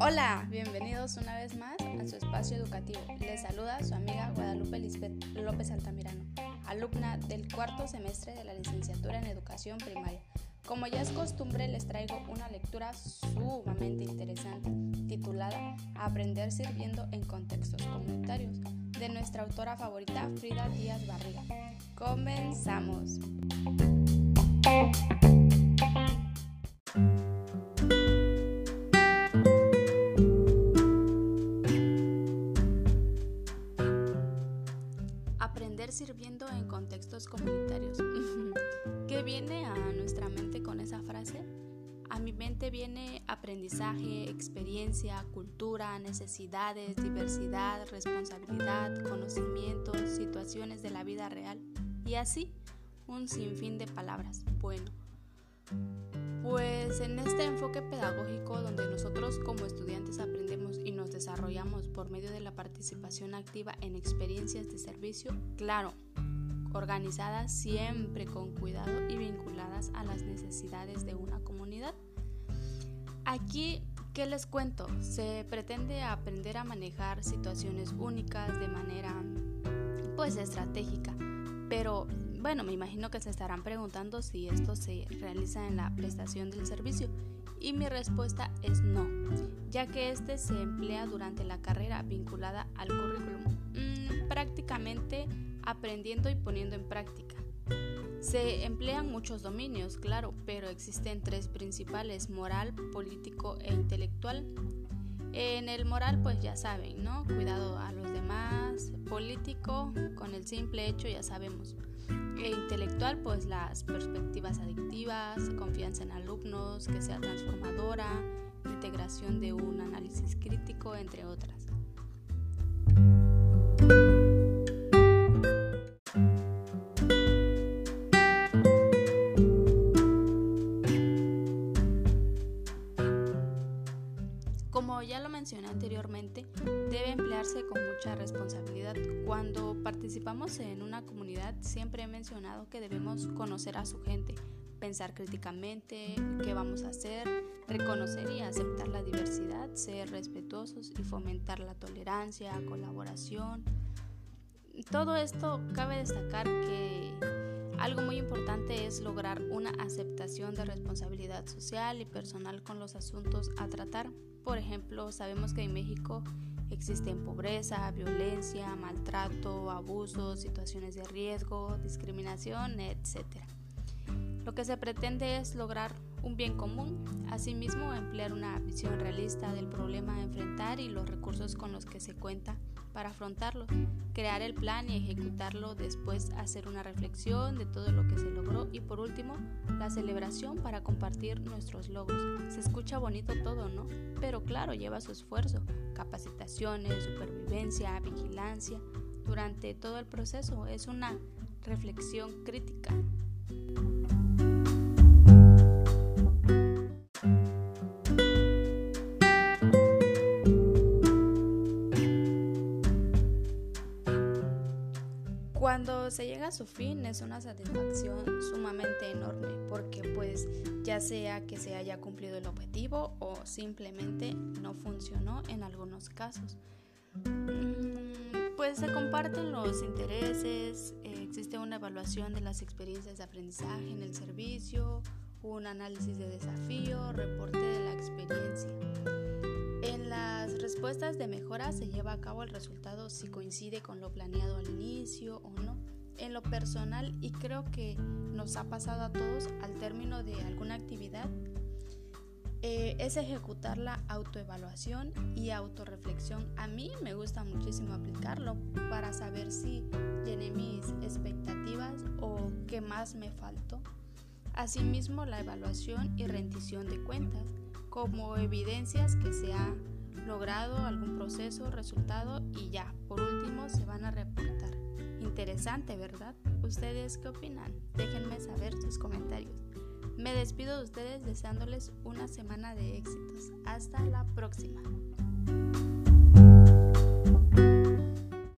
Hola, bienvenidos una vez más a su espacio educativo. Les saluda su amiga Guadalupe López Altamirano, alumna del cuarto semestre de la licenciatura en educación primaria. Como ya es costumbre, les traigo una lectura sumamente interesante titulada Aprender sirviendo en contextos comunitarios de nuestra autora favorita Frida Díaz Barriga. Comenzamos. Contextos comunitarios. ¿Qué viene a nuestra mente con esa frase? A mi mente viene aprendizaje, experiencia, cultura, necesidades, diversidad, responsabilidad, conocimientos, situaciones de la vida real y así un sinfín de palabras. Bueno, pues en este enfoque pedagógico donde nosotros como estudiantes aprendemos y nos desarrollamos por medio de la participación activa en experiencias de servicio, claro, organizadas siempre con cuidado y vinculadas a las necesidades de una comunidad. Aquí, ¿qué les cuento? Se pretende aprender a manejar situaciones únicas de manera pues estratégica, pero bueno, me imagino que se estarán preguntando si esto se realiza en la prestación del servicio y mi respuesta es no, ya que este se emplea durante la carrera vinculada al currículum, mm, prácticamente aprendiendo y poniendo en práctica. Se emplean muchos dominios, claro, pero existen tres principales, moral, político e intelectual. En el moral, pues ya saben, ¿no? Cuidado a los demás, político, con el simple hecho ya sabemos e intelectual, pues las perspectivas adictivas, confianza en alumnos, que sea transformadora, integración de un análisis crítico, entre otras. Lo mencioné anteriormente, debe emplearse con mucha responsabilidad. Cuando participamos en una comunidad, siempre he mencionado que debemos conocer a su gente, pensar críticamente qué vamos a hacer, reconocer y aceptar la diversidad, ser respetuosos y fomentar la tolerancia, colaboración. Todo esto cabe destacar que algo muy importante es lograr una aceptación de responsabilidad social y personal con los asuntos a tratar. Por ejemplo, sabemos que en México existen pobreza, violencia, maltrato, abusos, situaciones de riesgo, discriminación, etc. Lo que se pretende es lograr un bien común, asimismo emplear una visión realista del problema a enfrentar y los recursos con los que se cuenta para afrontarlo, crear el plan y ejecutarlo, después hacer una reflexión de todo lo que se logró y por último la celebración para compartir nuestros logros. Se escucha bonito todo, ¿no? Pero claro, lleva su esfuerzo, capacitaciones, supervivencia, vigilancia. Durante todo el proceso es una reflexión crítica. Cuando se llega a su fin es una satisfacción sumamente enorme porque pues ya sea que se haya cumplido el objetivo o simplemente no funcionó en algunos casos. Mm, pues se comparten los intereses, eh, existe una evaluación de las experiencias de aprendizaje en el servicio, un análisis de desafío, reporte de la experiencia. Las respuestas de mejora se lleva a cabo el resultado si coincide con lo planeado al inicio o no. En lo personal, y creo que nos ha pasado a todos al término de alguna actividad, eh, es ejecutar la autoevaluación y autorreflexión. A mí me gusta muchísimo aplicarlo para saber si llené mis expectativas o qué más me faltó. Asimismo, la evaluación y rendición de cuentas como evidencias que se ha logrado algún proceso, resultado y ya, por último, se van a reportar. Interesante, ¿verdad? ¿Ustedes qué opinan? Déjenme saber sus comentarios. Me despido de ustedes deseándoles una semana de éxitos. Hasta la próxima.